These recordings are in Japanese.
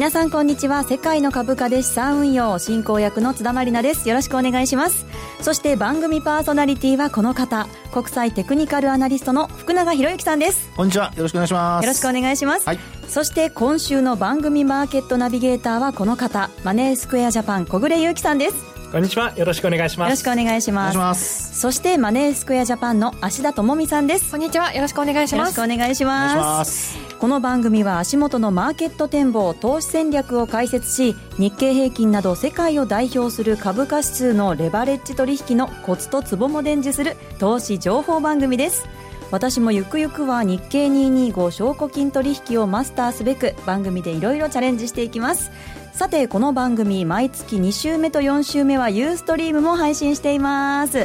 皆さんこんにちは。世界の株価で資産運用進行役の津田まりなです。よろしくお願いします。そして番組パーソナリティはこの方。国際テクニカルアナリストの福永博之さんです。こんにちは。よろしくお願いします。よろしくお願いします、はい、そして今週の番組マーケットナビゲーターはこの方。マネースクエアジャパン小暮優樹さんですこんにちは。よろしくお願いします。よろしくお願いします。ますそして、マネースクエアジャパンの芦田智美さんです。こんにちは。よろしくお願いします。よろしくお願いします。この番組は足元のマーケット展望、投資戦略を解説し、日経平均など世界を代表する株価指数のレバレッジ取引のコツとツボも伝授する投資情報番組です。私もゆくゆくは日経225証拠金取引をマスターすべく番組でいろいろチャレンジしていきますさてこの番組毎月2週目と4週目はユーストリームも配信しています。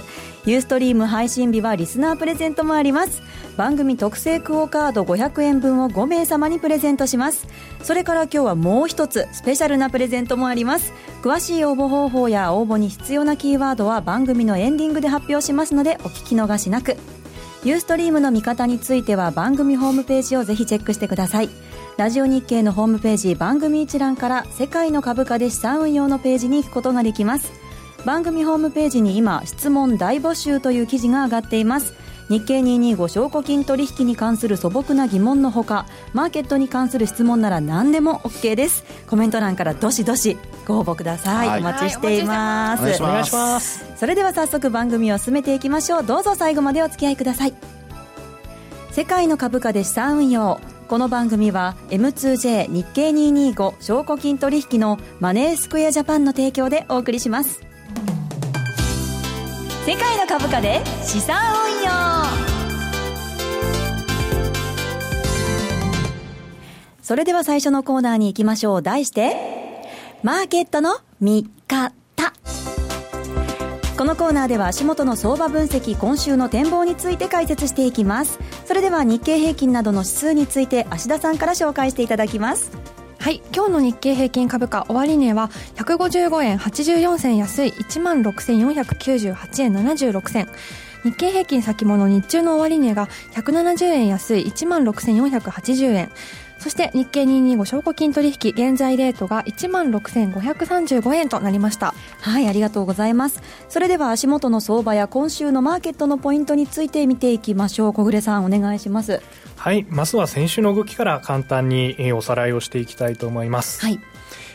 ユーストリーム配信日はリスナープレゼントもあります。番組特製クオカード500円分を5名様にプレゼントします。それから今日はもう一つスペシャルなプレゼントもあります。詳しい応募方法や応募に必要なキーワードは番組のエンディングで発表しますのでお聞き逃しなく。ユーストリームの見方については番組ホームページをぜひチェックしてください。ラジオ日経のホームページ番組一覧から世界の株価で資産運用のページに行くことができます。番組ホームページに今質問大募集という記事が上がっています。日経225証拠金取引に関する素朴な疑問のほかマーケットに関する質問なら何でも OK です。コメント欄からどしどしご応募ください、はい、お待ちしています、はい、お願いします。それでは早速番組を進めていきましょう。どうぞ最後までお付き合いください。世界の株価で資産運用この番組は M2J 日経225証拠金取引のマネースクエアジャパンの提供でお送りします。世界の株価で資産運用。それでは最初のコーナーに行きましょう。題してマーケットの見方。このコーナーでは足元の相場分析今週の展望について解説していきます。それでは日経平均などの指数について芦田さんから紹介していただきます。はい。今日の日経平均株価終値は155円84銭安い1万6498円76銭。日経平均先物日中の終値が170円安い1万6480円。そして日経225証拠金取引現在レートが1万6535円となりました。はいありがとうございます。それでは足元の相場や今週のマーケットのポイントについて見ていきましょう。小暮さんお願いします。はいまずは先週の動きから簡単におさらいをしていきたいと思います。はい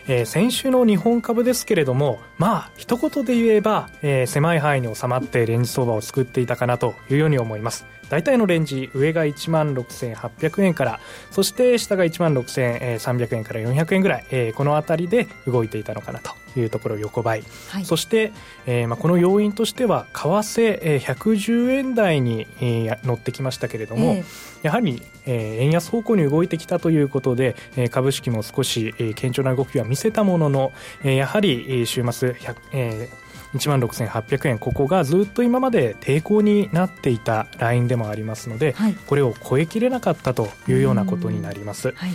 えー、先週の日本株ですけれども、まあ、一言で言えば、えー、狭い範囲に収まってレンジ相場を作っていたかなというように思います。大体のレンジ、上が1万6800円から、そして下が1万6300円から400円ぐらい、えー、この辺りで動いていたのかなというところ横ばい、はい、そして、えーまあ、この要因としては為替、えー、110円台に、えー、乗ってきましたけれども、えー、やはり、えー、円安方向に動いてきたということで、えー、株式も少し、えー、堅調な動きは見せたものの、えー、やはり、えー、週末、えー1万6800円ここがずっと今まで抵抗になっていたラインでもありますので、はい、これを超えきれなかったというようなことになります。はい。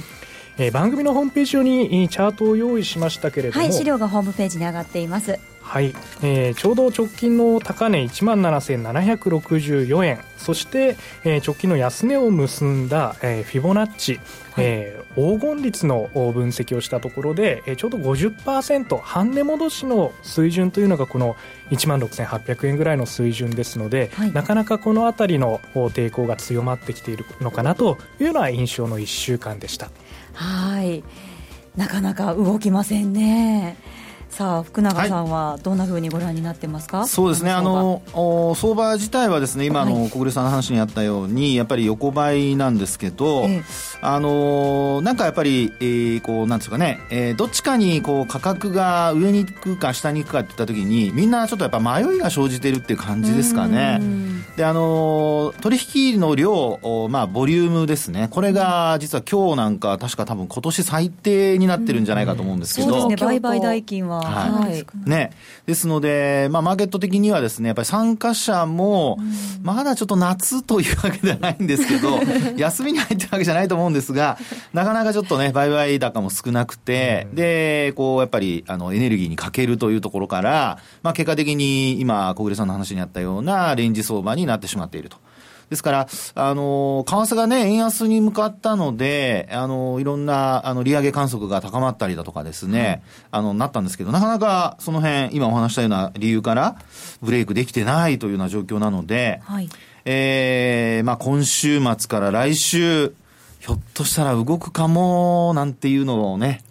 えー、番組のホームページ上にチャートを用意しましたけれども、はい、資料がホームページに上がっていますはい、えー、ちょうど直近の高値1万7764円。そして、えー、直近の安値を結んだ、えー、フィボナッチ、はい、えー、黄金率の分析をしたところで、えー、ちょうど50%半値戻しの水準というのがこの1万6800円ぐらいの水準ですので、はい、なかなかこの辺りの抵抗が強まってきているのかなというような印象の1週間でした。はい。なかなか動きませんね。さあ福永さんはどんなふうにご覧になってますか、はい、そうですね。あの相場自体はですね今の小暮さんの話にあったように、はい、やっぱり横ばいなんですけど、ええ、あのなんかやっぱり、えー、こうなんですかね、えー、どっちかにこう価格が上に行くか下に行くかっていった時にみんなちょっとやっぱ迷いが生じてるっていう感じですかねであの取引の量まあボリュームですね。これが実は今日なんか確か多分今年最低になってるんじゃないかと思うんですけど、そうですね。売買代金は。はい。ね。ですので、まあ、マーケット的にはですね、やっぱり参加者も、まだちょっと夏というわけではないんですけど、休みに入ってるわけじゃないと思うんですが、なかなかちょっとね、売買高も少なくて、で、こう、やっぱり、あの、エネルギーにかけるというところから、まあ、結果的に今、小暮さんの話にあったようなレンジ相場になってしまっていると。ですから、あの、為替がね、円安に向かったので、あの、いろんな、あの、利上げ観測が高まったりだとかですね、あの、なったんですけど、なかなかその辺、今お話したような理由から、ブレイクできてないというような状況なので、はい、えー、まあ今週末から来週、ひょっとしたら動くかも、なんていうのをね、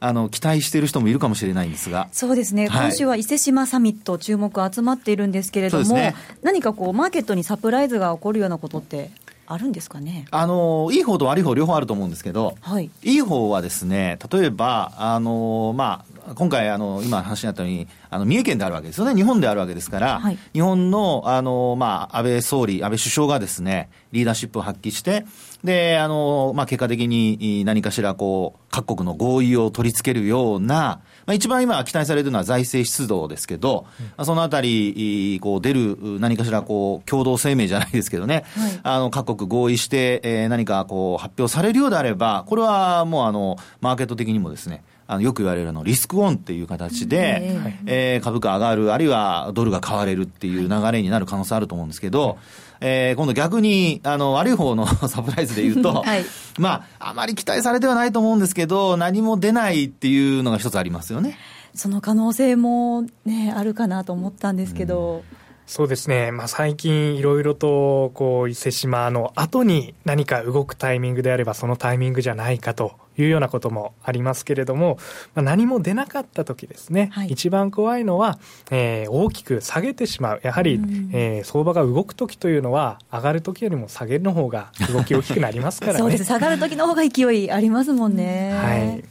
あの期待している人もいるかもしれないんですが。そうですね、はい、今週は伊勢志摩サミット、注目集まっているんですけれども、ね、何かこう、マーケットにサプライズが起こるようなことってあるんですかね？あのいい方と悪い方、両方あると思うんですけど、はい、いい方はですね、例えば、あのまあ、今回、あの今話にあったように、あの三重県であるわけですよね、日本であるわけですから、はい、日本のあの、まあ、安倍総理、安倍首相がですねリーダーシップを発揮して、で、あの、まあ、結果的に何かしらこう、各国の合意を取り付けるような、まあ、一番今期待されるのは財政出動ですけど、うん、そのあたり、こう出る何かしらこう、共同声明じゃないですけどね、はい、あの、各国合意して、えー、何かこう、発表されるようであれば、これはもうあの、マーケット的にもですね、あのよく言われるのリスクオンっていう形で、えー、えー、株価上がる、あるいはドルが買われるっていう流れになる可能性あると思うんですけど、えー、今度逆に、あの、悪い方の サプライズで言うと、はい、まあ、あまり期待されてはないと思うんですけど、何も出ないっていうのが一つありますよね。その可能性もね、あるかなと思ったんですけど。うん。そうですね、まあ、最近いろいろとこう伊勢志摩の後に何か動くタイミングであればそのタイミングじゃないかというようなこともありますけれども、まあ、何も出なかった時ですね、はい、一番怖いのは、えー、大きく下げてしまう。やはり、うん、えー、相場が動く時というのは上がる時よりも下げるの方が動き大きくなりますからね。そうです。下がる時の方が勢いありますもんね。はい。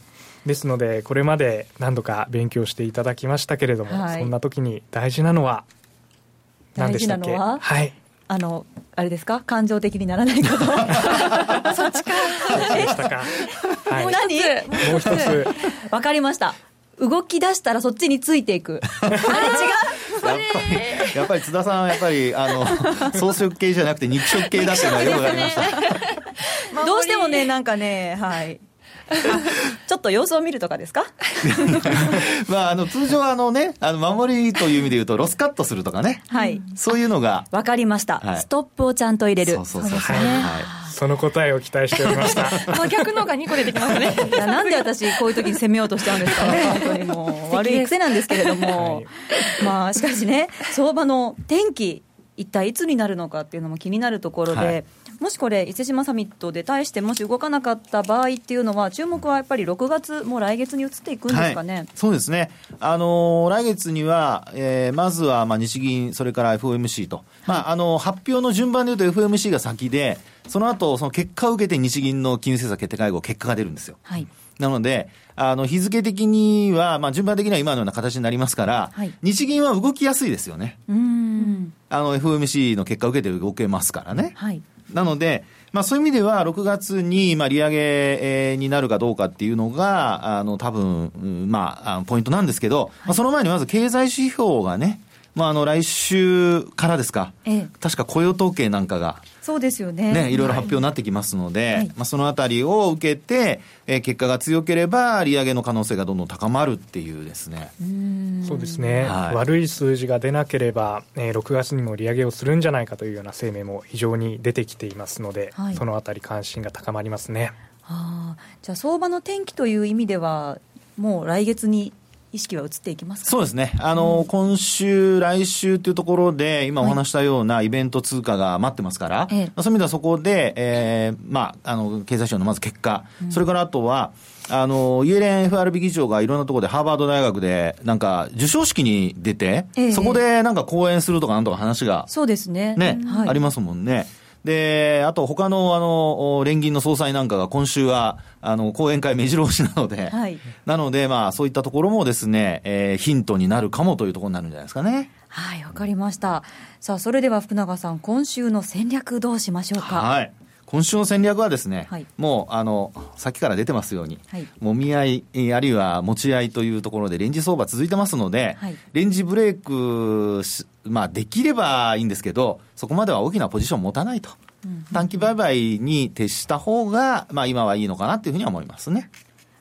ですのでこれまで何度か勉強していただきましたけれども、はい、そんな時に大事なのは大事なのは？はいあのあれですか？感情的にならないこと。そっちか。でしたか、はい、もう何？もう一つ。わかりました。動き出したらそっちについていく。あれ？違う？やっぱりやっぱり津田さんはやっぱりあの 草食系じゃなくて肉食系だっていうのはよくわかりました、どうしてもねなんかねはい ちょっと様子を見るとかですか？まあ、あの、通常あのね、あの、守りという意味で言うと、ロスカットするとかね。はい。そういうのが。わかりました、はい、ストップをちゃんと入れる。そうそうそう。そう。はいその答えを期待しておりました。真逆のが2個出てきますね。いや、なんで私、こういう時に攻めようとしちゃうんですか？ね。本当にもう、悪い癖なんですけれども。はい、まあ、しかしね、相場の天気、一体いつになるのかっていうのも気になるところで、はい、もしこれ、伊勢志摩サミットで対してもし動かなかった場合っていうのは、注目はやっぱり6月、もう来月に移っていくんですかね、はい、そうですね、あのー、来月には、えー、まずはまあ日銀、それから FOMC と、まあ、あの発表の順番でいうと FOMC が先で、その後その結果を受けて日銀の金融政策決定会合、結果が出るんですよ。はい。なので、あの日付的には、まあ、順番的には今のような形になりますから、はい、日銀は動きやすいですよね。FOMC の結果を受けて動けますからね。はい、なので、まあ、そういう意味では、6月に、まあ、利上げになるかどうかっていうのが、あの、多分、まあ、ポイントなんですけど、はい、まあ、その前にまず経済指標がね、まあ、あの、来週からですか、ええ、確か雇用統計なんかが、そうですよね。ね、いろいろ発表になってきますので、はい、まあ、そのあたりを受けて、えー、結果が強ければ、利上げの可能性がどんどん高まるっていうですね。そうですね、はい、悪い数字が出なければ、えー、6月にも利上げをするんじゃないかというような声明も非常に出てきていますので、はい、そのあたり関心が高まりますね。あじゃあ相場の転機という意味では、もう来月に意識は移っていきますそうですね、あの、うん、今週、来週というところで、今お話したようなイベント通貨が待ってますから、はい、そういう意味ではそこで、えーまあ、あの経済省のまず結果、うん、それからあとは、あの、イエレン FRB 議長がいろんなところでハーバード大学で、なんか、授賞式に出て、えそこでなんか講演するとかなんとか話が、そうですね。ね、はい、ありますもんね。で、あと他のあの連銀の総裁なんかが今週はあの講演会目白押しなので、はい、なので、まあ、そういったところもですね、えー、ヒントになるかもというところになるんじゃないですかね。はい、わかりました。さあ、それでは福永さん、今週の戦略どうしましょうか？はい。今週の戦略はですね、はい、もうあのさっきから出てますように、はい、もみ合い、あるいは持ち合いというところで、レンジ相場続いてますので、はい、レンジブレイク、まあ、できればいいんですけど、そこまでは大きなポジション持たないと。短期売買に徹した方が、まあ、今はいいのかなっていうふうには思いますね。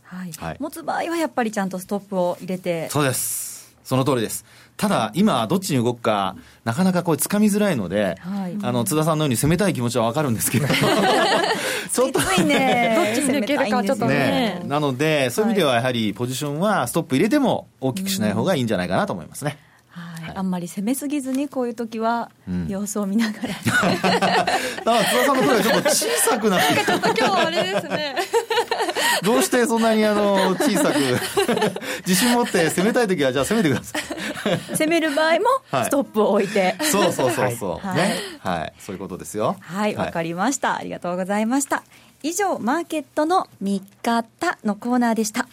はい、はい、持つ場合はやっぱりちゃんとストップを入れてそうですその通りです。ただ、今、どっちに動くか、なかなかこれ、掴みづらいので、はい、あの、津田さんのように攻めたい気持ちはわかるんですけど、ちょっと、ね、どっちに抜けるかちょっとね。なので、そういう意味ではやはり、ポジションはストップ入れても大きくしない方がいいんじゃないかなと思いますね。はい、あんまり攻めすぎずにこういう時は様子を見ながら、うん、だから津田さんの声がちょっと小さくなってなんかちょっと今日はあれですね。どうしてそんなにあの小さく自信持って攻めたい時はじゃあ攻めてください。攻める場合もストップを置いて、はい、そうそうそうそう、はい、ね。はい。そういうことですよ。はい。わ、かりました。ありがとうございました。以上マーケットの3日たのコーナーでした。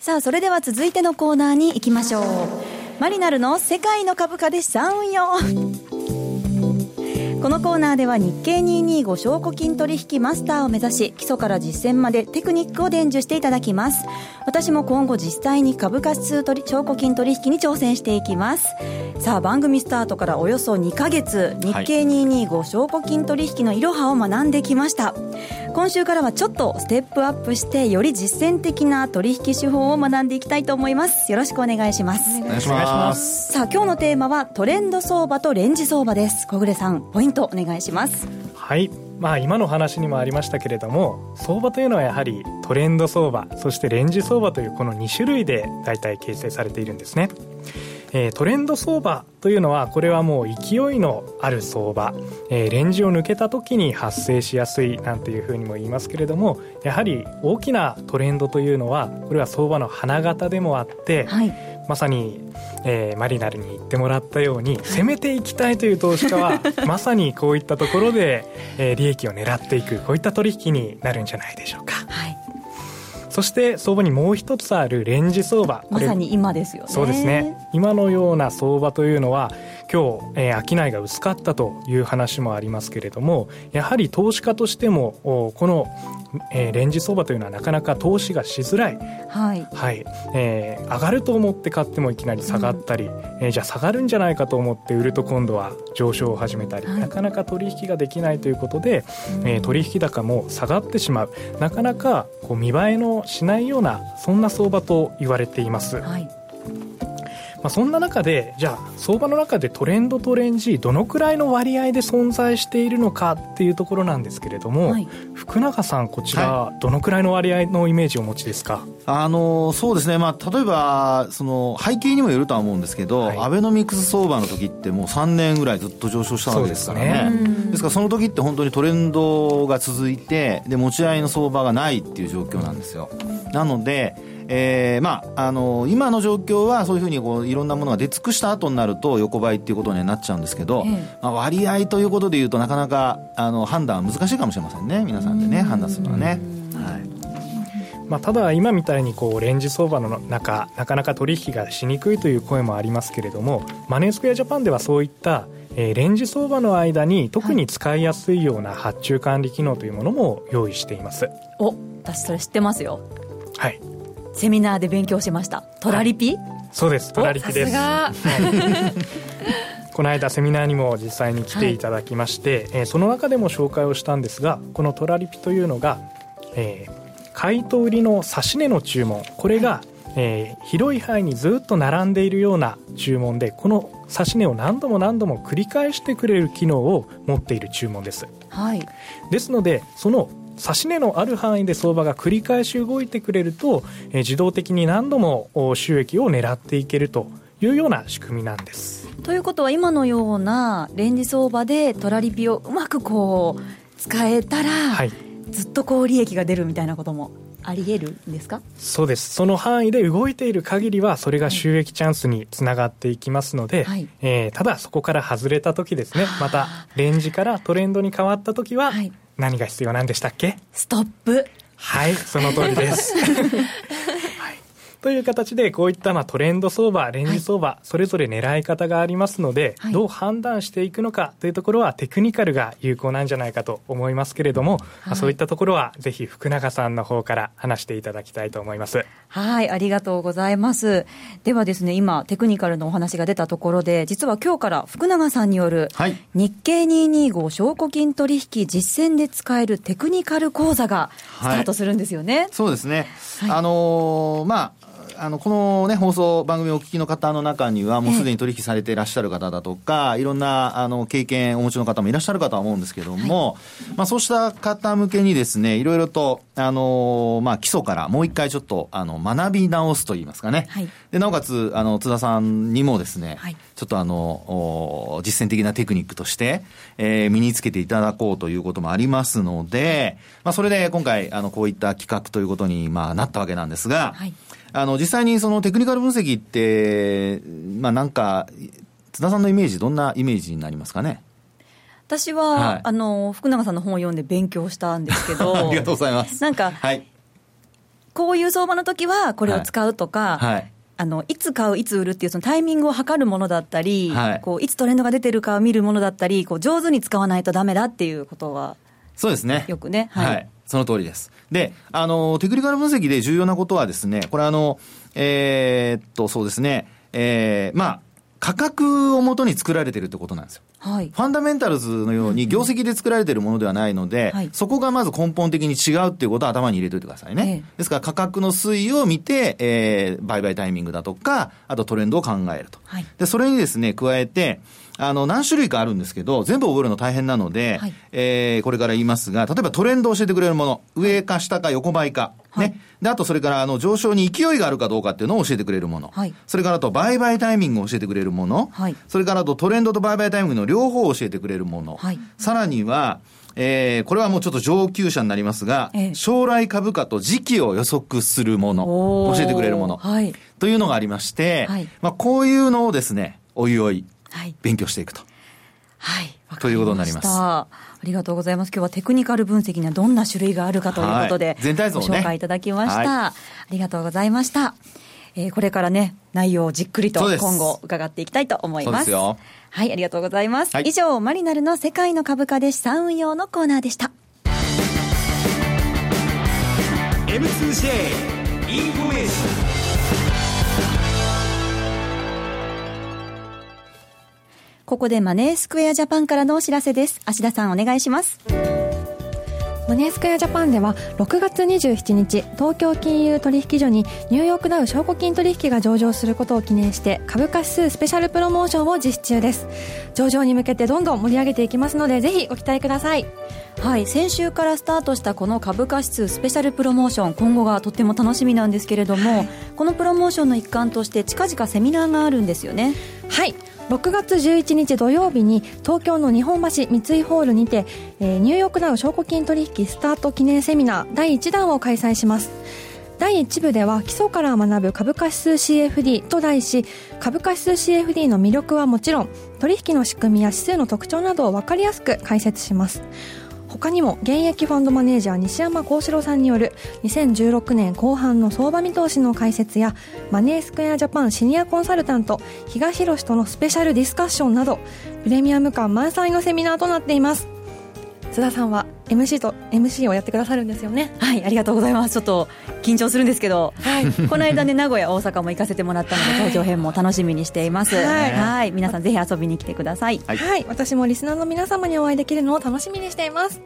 さあそれでは続いてのコーナーに行きましょうマリナルの世界の株価で資産運用このコーナーでは日経225証拠金取引マスターを目指し基礎から実践までテクニックを伝授していただきます。私も今後実際に株価指数取証拠金取引に挑戦していきます。さあ番組スタートからおよそ2か月日経225証拠金取引のいろはを学んできました、今週からはちょっとステップアップしてより実践的な取引手法を学んでいきたいと思います。よろしくお願いします。お願いします。さあ今日のテーマはトレンド相場とレンジ相場です。小暮さんポイントお願いします。はい。まあ、今の話にもありましたけれども相場というのはやはりトレンド相場そしてレンジ相場というこの2種類で大体形成されているんですね。えー、トレンド相場というのはこれはもう勢いのある相場、えー、レンジを抜けた時に発生しやすいなんていうふうにも言いますけれどもやはり大きなトレンドというのはこれは相場の花形でもあって、はい、まさに、えー、マリナルに言ってもらったように攻めていきたいという投資家は まさにこういったところで、えー、利益を狙っていくこういった取引になるんじゃないでしょうか。はい。そして相場にもう一つあるレンジ相場。まさに今ですよね。そうですね。今のような相場というのは今日、えー、商いが薄かったという話もありますけれどもやはり投資家としてもこの、えー、レンジ相場というのはなかなか投資がしづらい、はい。はい。えー、上がると思って買ってもいきなり下がったり、うん、えー、じゃあ下がるんじゃないかと思って売ると今度は上昇を始めたり、はい、なかなか取引ができないということで、うん、えー、取引高も下がってしまう。なかなかこう見栄えのしないようなそんな相場と言われています。はいまあ、そんな中でじゃあ相場の中でトレンドとレンジどのくらいの割合で存在しているのかっていうところなんですけれども、はい、福永さんこちら、どのくらいの割合のイメージをお持ちですか？あのそうですね、まあ、例えばその背景にもよるとは思うんですけど、はい、アベノミクス相場の時ってもう3年ぐらいずっと上昇したわけですからね。ですですからその時って本当にトレンドが続いてで持ち合いの相場がないっていう状況なんですよ。なのでえー、まあ、あの今の状況はそういうふうにこういろんなものが出尽くした後になると横ばいっていうことになっちゃうんですけど、ええ、まあ、割合ということでいうとなかなかあの判断は難しいかもしれませんね皆さんでね。判断するのはね。はい。まあ、ただ今みたいにこうレンジ相場の中なかなか取引がしにくいという声もありますけれどもマネースクエアジャパンではそういったえー、レンジ相場の間に特に使いやすいような発注管理機能というものも用意しています、お私それ知ってますよ。はいセミナーで勉強しました。トラリピ、はい、そうです。トラリピです、はい、この間セミナーにも実際に来ていただきまして、はい、えー、その中でも紹介をしたんですがこのトラリピというのが、えー、買いと売りの指値の注文。これが、えー、広い範囲にずっと並んでいるような注文でこの指値を何度も何度も繰り返してくれる機能を持っている注文です、はい、ですのでその指値のある範囲で相場が繰り返し動いてくれると、えー、自動的に何度も収益を狙っていけるというような仕組みなんです。ということは今のようなレンジ相場でトラリピをうまくこう使えたら、はい、ずっとこう利益が出るみたいなこともあり得るんですか？そうです。その範囲で動いている限りはそれが収益チャンスにつながっていきますので、はい、えー、ただそこから外れた時ですね。またレンジからトレンドに変わった時は、はい何が必要なんでしたっけ？ストップ。はいその通りです という形でこういったまあトレンド相場、レンジ相場、はい、それぞれ狙い方がありますので、はい、どう判断していくのかというところはテクニカルが有効なんじゃないかと思いますけれども、はい、そういったところはぜひ福永さんの方から話していただきたいと思います。はい、ありがとうございます。ではですね、今テクニカルのお話が出たところで、実は今日から福永さんによる、日経225証拠金取引実践で使えるテクニカル講座がスタートするんですよね。そうですね。あのー、まああの、このね、放送番組をお聞きの方の中には、もうすでに取引されていらっしゃる方だとか、い。ろんな、あの、経験をお持ちの方もいらっしゃるかとは思うんですけども、はい、まあ、そうした方向けにですね、いろいろと、あの、まあ、基礎からもう一回ちょっと、あの、学び直すといいますかね。はい、で、なおかつ、あの、津田さんにもですね、はい、ちょっとあの、実践的なテクニックとして、えー、身につけていただこうということもありますので、まあ、それで今回、あの、こういった企画ということに、まあ、なったわけなんですが、はい、あの、実際にそのテクニカル分析って、まあ、なんか、津田さんのイメージ、どんなイメージになりますかね？私は、はい、あの福永さんの本を読んで勉強したんですけど ありがとうございます。なんか、はい、こういう相場の時はこれを使うとか、はい、あのいつ買う、いつ売るっていうそのタイミングを測るものだったり、はい、こういつトレンドが出てるかを見るものだったり、こう上手に使わないとだめだっていうことは、そうですね。よくね。はい、はい、その通りです。で、あの、テクニカル分析で重要なことはですね、これあの、えー、っと、そうですね、えー、まあ、価格をもとに作られてるってことなんですよ。はい、ファンダメンタルズのように業績で作られてるものではないので、そこがまず根本的に違うっていうことを頭に入れておいてくださいね。ですから価格の推移を見て、えー、売買タイミングだとか、あとトレンドを考えると。はい、で、それにですね、加えて、あの、何種類かあるんですけど、全部覚えるの大変なので、はい、えー、これから言いますが、例えばトレンドを教えてくれるもの、上か下か横ばいか、はい、ね。で、あとそれからあの上昇に勢いがあるかどうかっていうのを教えてくれるもの。はい、それからあと売買タイミングを教えてくれるもの。はい、それからあとトレンドと売買タイミングの両方を教えてくれるもの。はい、さらには、えー、これはもうちょっと上級者になりますが、ええ、将来株価と時期を予測するもの、教えてくれるもの、はい、というのがありまして、はい、まあ、こういうのをですね、おいおい、勉強していくと。はい。ということになります。ありがとうございます。今日はテクニカル分析にはどんな種類があるかということで、はい、全体像、ね、ご紹介いただきました、はい、ありがとうございました。えー、これからね、内容をじっくりと今後伺っていきたいと思います。はい、ありがとうございます。はい、以上、マリナルの世界の株価で資産運用のコーナーでした。M2J インフォメーションここでマネースクエアジャパンからのお知らせです。芦田さんお願いします。マネースクエアジャパンでは6月27日東京金融取引所にニューヨークダウ証拠金取引が上場することを記念して株価指数スペシャルプロモーションを実施中です。上場に向けてどんどん盛り上げていきますのでぜひご期待ください。はい先週からスタートしたこの株価指数スペシャルプロモーション今後がとっても楽しみなんですけれども、はい、このプロモーションの一環として近々セミナーがあるんですよね。はい6月11日土曜日に東京の日本橋三井ホールにて、えー、ニューヨークダウ証拠金取引スタート記念セミナー第1弾を開催します。第1部では基礎から学ぶ株価指数 CFD と題し株価指数 CFD の魅力はもちろん取引の仕組みや指数の特徴などを分かりやすく解説します。他にも現役ファンドマネージャー西山幸四郎さんによる2016年後半の相場見通しの解説やマネースクエアジャパンシニアコンサルタント東博とのスペシャルディスカッションなどプレミアム感満載のセミナーとなっています。津田さんは MC と MC をやってくださるんですよね。はいありがとうございます。ちょっと緊張するんですけど、はい、この間ね名古屋大阪も行かせてもらったので、東京編も楽しみにしています。はい、はい。皆さんぜひ遊びに来てください、はい、はい、私もリスナーの皆様にお会いできるのを楽しみにしています。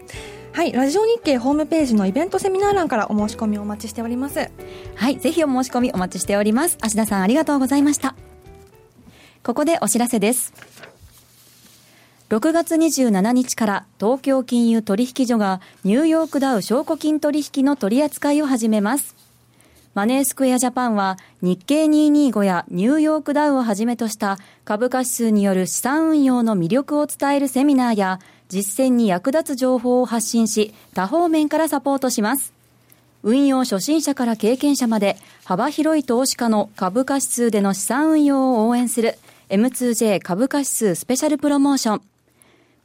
はい。ラジオ日経ホームページのイベントセミナー欄からお申し込みをお待ちしております。はい。ぜひお申し込みお待ちしております。芦田さんありがとうございました。ここでお知らせです6月27日から東京金融取引所がニューヨークダウ証拠金取引の取り扱いを始めます。マネースクエアジャパンは日経225やニューヨークダウをはじめとした株価指数による資産運用の魅力を伝えるセミナーや実践に役立つ情報を発信し多方面からサポートします。運用初心者から経験者まで幅広い投資家の株価指数での資産運用を応援する M2J 株価指数スペシャルプロモーション。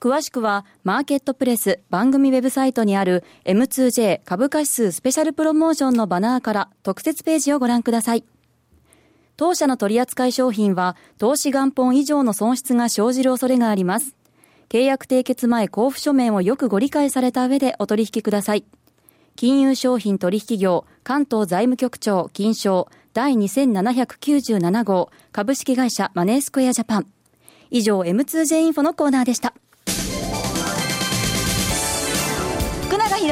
詳しくは、マーケットプレス番組ウェブサイトにある M2J 株価指数スペシャルプロモーションのバナーから特設ページをご覧ください。当社の取扱い商品は、投資元本以上の損失が生じる恐れがあります。契約締結前交付書面をよくご理解された上でお取引ください。金融商品取引業関東財務局長金賞第2797号株式会社マネースクエアジャパン。以上 M2J インフォのコーナーでした。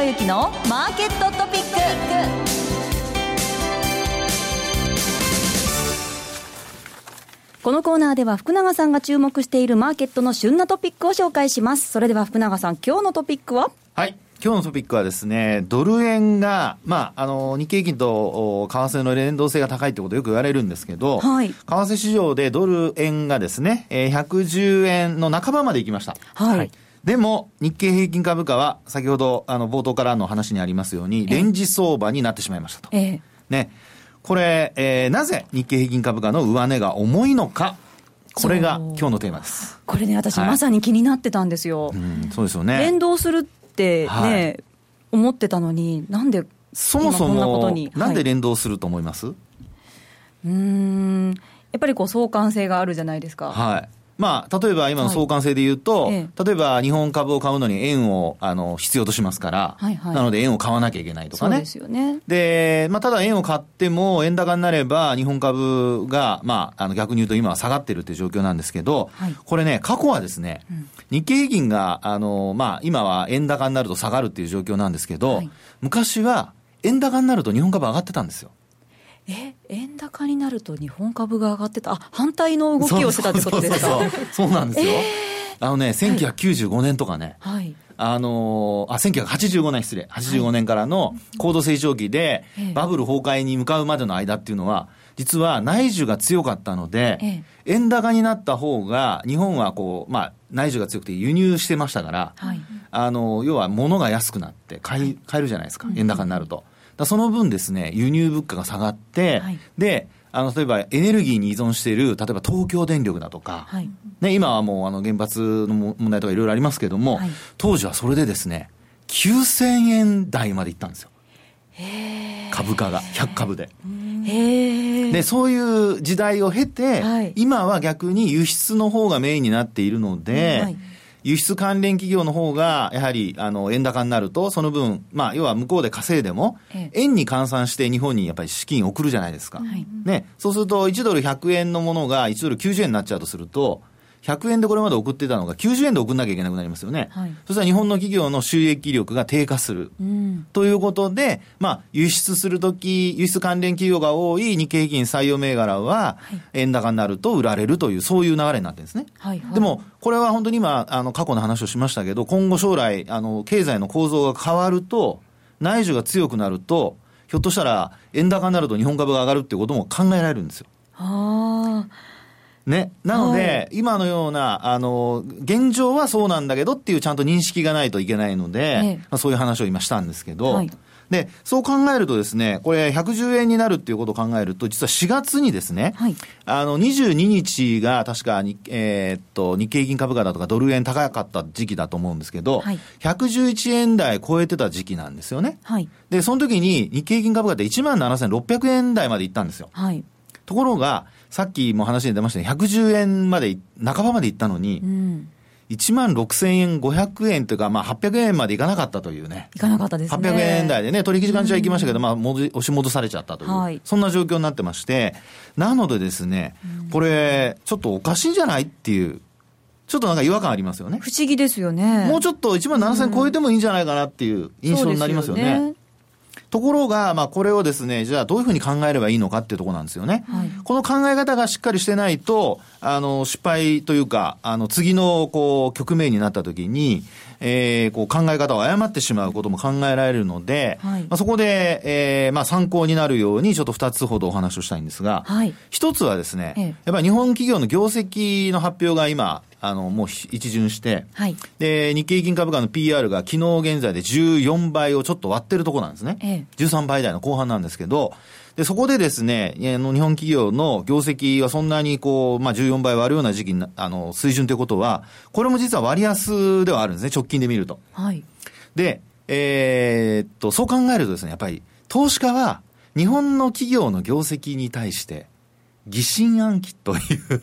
ひ之のマーケットトピックこのコーナーでは福永さんが注目しているマーケットの旬なトピックを紹介します。それでは福永さん、今日のトピックは？はい。今日のトピックはですね、ドル円が、まあ、あの、日経平均と為替の連動性が高いってことよく言われるんですけど、はい、為替市場でドル円がですね、えー、110円の半ばまで行きました。はい、はいでも、日経平均株価は、先ほど、あの、冒頭からの話にありますように、レンジ相場になってしまいましたと。ええ、ね。これ、えー、なぜ日経平均株価の上値が重いのか。これが今日のテーマです。これね、私、まさに気になってたんですよ。うん、そうですよね。連動するってね、はい、思ってたのに、なんで、そもそも、なんで連動すると思います、うん、やっぱりこう相関性があるじゃないですか。はい。まあ、例えば今の相関性で言うと、はいええ、例えば日本株を買うのに円をあの必要としますから、はいはい、なので円を買わなきゃいけないとかね。ですよね。で、まあ、ただ円を買っても円高になれば日本株が、まあ、あの逆に言うと今は下がってるっていう状況なんですけど、はい、これね、過去はですね、うん、日経平均が、あの、まあ、今は円高になると下がるっていう状況なんですけど、はい、昔は円高になると日本株上がってたんですよ。え円高になると日本株が上がってた、あ反対の動きをしてたってことですか？そうなんですよ。えー、あのね、1995年とかね、はい、あのあ、1985年失礼、85年からの高度成長期で、バブル崩壊に向かうまでの間っていうのは、実は内需が強かったので、円高になった方が、日本はこう、まあ、内需が強くて輸入してましたから、はい、あの、要は物が安くなって買い、買えるじゃないですか、円高になると。その分ですね、輸入物価が下がって、はい、で、あの、例えばエネルギーに依存している、例えば東京電力だとか、はい、ね、今はもうあの原発の問題とかいろいろありますけれども、はい、当時はそれでですね、9000円台までいったんですよ。株価が、100株で。で、そういう時代を経て、今は逆に輸出の方がメインになっているので、輸出関連企業の方が、やはり、あの、円高になると、その分、まあ、要は向こうで稼いでも、円に換算して日本にやっぱり資金を送るじゃないですか。はい、ね。そうすると、1ドル100円のものが1ドル90円になっちゃうとすると、100円でこれまで送ってたのが90円で送んなきゃいけなくなりますよね。はい、そしたら日本の企業の収益力が低下する。うん、ということで、まあ、輸出するとき、輸出関連企業が多い日経平均採用銘柄は、円高になると売られるという、そういう流れになってるんですね。はいはい、でも、これは本当に今、あの、過去の話をしましたけど、今後将来、あの、経済の構造が変わると、内需が強くなると、ひょっとしたら円高になると日本株が上がるっていうことも考えられるんですよ。ああ。ね。なので、はい、今のような、あの、現状はそうなんだけどっていうちゃんと認識がないといけないので、ええ、まあ、そういう話を今したんですけど、はい、で、そう考えるとですね、これ110円になるっていうことを考えると、実は4月にですね、はい、あの、22日が確かに、えー、っと、日経平均株価だとかドル円高かった時期だと思うんですけど、はい、111円台超えてた時期なんですよね。はい、で、その時に日経平均株価って1万7600円台まで行ったんですよ。はい、ところが、さっきも話に出ましたね、110円まで、半ばまでいったのに、うん、1万6000円、500円というか、まあ800円までいかなかったというね。いかなかったですね。800円台でね、取引時間中は行きましたけど、うん、まあ、押し戻されちゃったという、はい、そんな状況になってまして、なのでですね、これ、ちょっとおかしいんじゃないっていう。ちょっとなんか違和感ありますよね。不思議ですよね。もうちょっと1万7000円超えてもいいんじゃないかなっていう印象になりますよね。うんところが、まあ、これをですね、じゃあどういうふうに考えればいいのかっていうところなんですよね。はい、この考え方がしっかりしてないと、あの、失敗というか、あの、次の、こう、局面になった時に、えー、こう考え方を誤ってしまうことも考えられるので、はい、まあ、そこで、えー、まあ、参考になるように、ちょっと二つほどお話をしたいんですが、はい、一つはですね、ええ、やっぱり日本企業の業績の発表が今、あの、もう一巡して、はい、で、日経平均株価の PR が昨日現在で14倍をちょっと割ってるところなんですね。ええ、13倍台の後半なんですけど、で、そこでですね、あの、日本企業の業績はそんなにこう、まあ、14倍割るような時期あの、水準ということは、これも実は割安ではあるんですね、直近で見ると。はい。で、えー、っと、そう考えるとですね、やっぱり、投資家は、日本の企業の業績に対して、疑心暗鬼という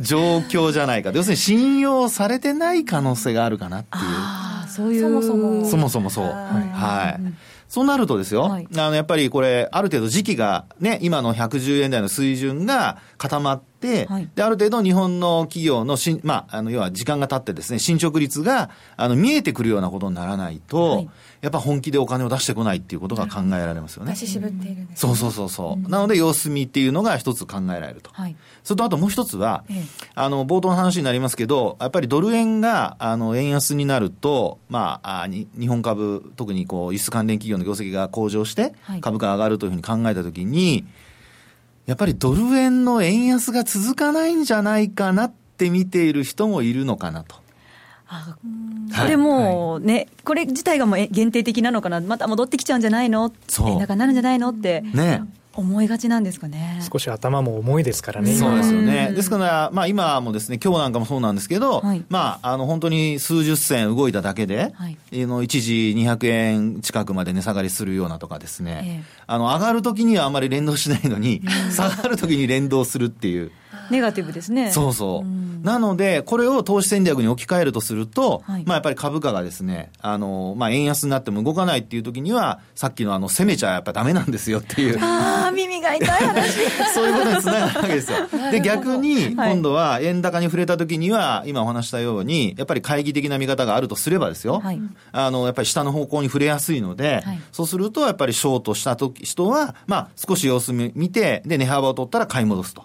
状況じゃないか。要するに信用されてない可能性があるかなっていう。ああ、そういう。そもそも。そもそもそう。はい。はいそうなるとですよ、はい、あの、やっぱりこれ、ある程度時期がね、今の110円台の水準が固まって、はい、で、ある程度日本の企業のしん、まあ、あの、要は時間が経ってですね、進捗率が、あの、見えてくるようなことにならないと、はい、やっぱ本気でお金を出してこないっていうことが考えられますよね。渋っているんです、ね、そうそうそうそう、うん、なので様子見っていうのが一つ考えられると。はい、それとあともう一つは、ええ、あの、冒頭の話になりますけど、やっぱりドル円が、あの、円安になると、まあ、あ日本株、特にこう、輸出関連企業の業績が向上して、株価上がるというふうに考えたときに、やっぱりドル円の円安が続かないんじゃないかなって見ている人もいるのかなと。あこれもね、はい、これ自体がもう限定的なのかな、また戻ってきちゃうんじゃないの、円高になるんじゃないの？って。ね。思いがちなんですかね。少し頭も重いですからね、そうですよね、ですから、まあ、今もですね、今日なんかもそうなんですけど、はい、まあ、あの本当に数十銭動いただけで、はい、の一時200円近くまで値下がりするようなとかですね、えあの上がるときにはあまり連動しないのに、下がるときに連動するっていう。ネガティブですね。そうそう。うなので、これを投資戦略に置き換えるとすると、はい、まあやっぱり株価がですね、あの、まあ円安になっても動かないっていう時には、さっきのあの、攻めちゃやっぱダメなんですよっていう。ああ、耳が痛い話。そういうことにつながるわけですよ。で、逆に、今度は円高に触れた時には、今お話したように、やっぱり懐疑的な見方があるとすればですよ、はい、あの、やっぱり下の方向に触れやすいので、はい、そうすると、やっぱりショートした時人は、まあ少し様子見て、で、値幅を取ったら買い戻すと。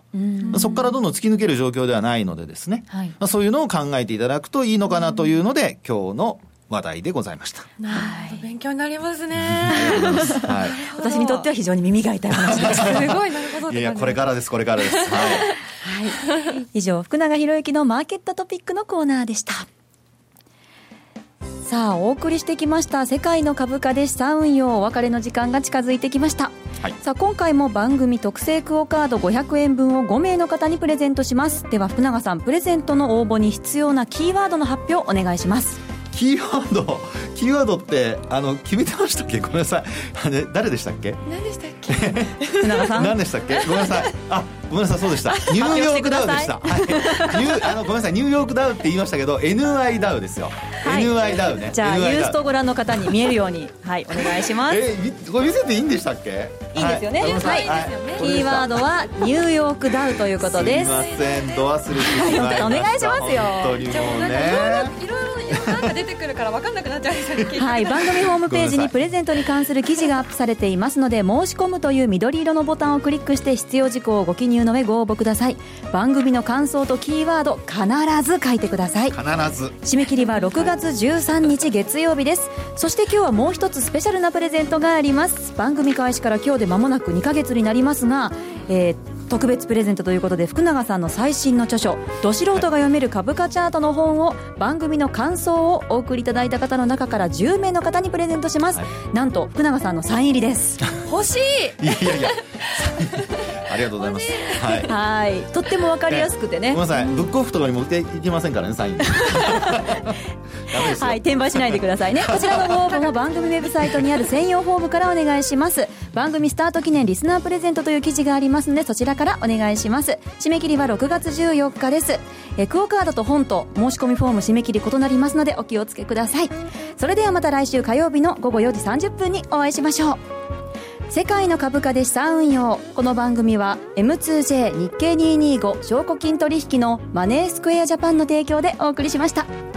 そこからどんどん突き抜ける状況ではないのでですね、はい、まあ、そういうのを考えていただくといいのかなというので、今日の話題でございました。はい、勉強になりますね。はい、私にとっては非常に耳が痛い話です。すごいなるほど。いやいやこれからですこれからです。はい。はい。以上福永博之のマーケットトピックのコーナーでした。さあお送りしてきました世界の株価で資産運用お別れの時間が近づいてきました、はい、さあ今回も番組特製クオカード500円分を5名の方にプレゼントします。では福永さんプレゼントの応募に必要なキーワードの発表お願いしますキーワードキーワードってあの決めてましたっけ？ごめんなさい。あれ誰でしたっけ？何でしたっけ？福永さん？何でしたっけ？ごめんなさい。あごめんなさいそうでした。ニューヨークダウでした。はい。ニュあのごめんなさい。ニューヨークダウって言いましたけど NI ダウですよ、はい、NI ダウね。じゃあユーストご覧の方に見えるようにはいお願いします。えこれ見せていいんでしたっけ？いいですよね。はい、はい、キーワードはニューヨークダウということです。すみません。ド忘れしてしまいました。お願いしますよ。本当にもうね。いろいろなんか出てくるから分かんなくなっちゃうんですよはい番組ホームページにプレゼントに関する記事がアップされていますので申し込むという緑色のボタンをクリックして必要事項をご記入の上ご応募ください。番組の感想とキーワード必ず書いてください。必ず。締め切りは6月13日月曜日です。そして今日はもう一つスペシャルなプレゼントがあります。番組開始から今日で間もなく2か月になりますが、えー特別プレゼントということで福永さんの最新の著書「ど素人が読める株価チャート」の本を番組の感想をお送りいただいた方の中から10名の方にプレゼントします、はい、なんと福永さんのサイン入りです。欲しい。いやいやありがとうございます。はい。はい。とってもわかりやすくてね。ごめんなさい。ブックオフとかに持っていきませんからね、サイン。はい、転売しないでくださいね。こちらのご応募も番組ウェブサイトにある専用フォームからお願いします。番組スタート記念リスナープレゼントという記事がありますので、そちらからお願いします。締め切りは6月14日です。えクオカードと本と申し込みフォーム締め切り異なりますので、お気をつけください。それではまた来週火曜日の午後4時30分にお会いしましょう。世界の株価で資産運用この番組は M2J 日経225証拠金取引のマネースクエアジャパンの提供でお送りしました。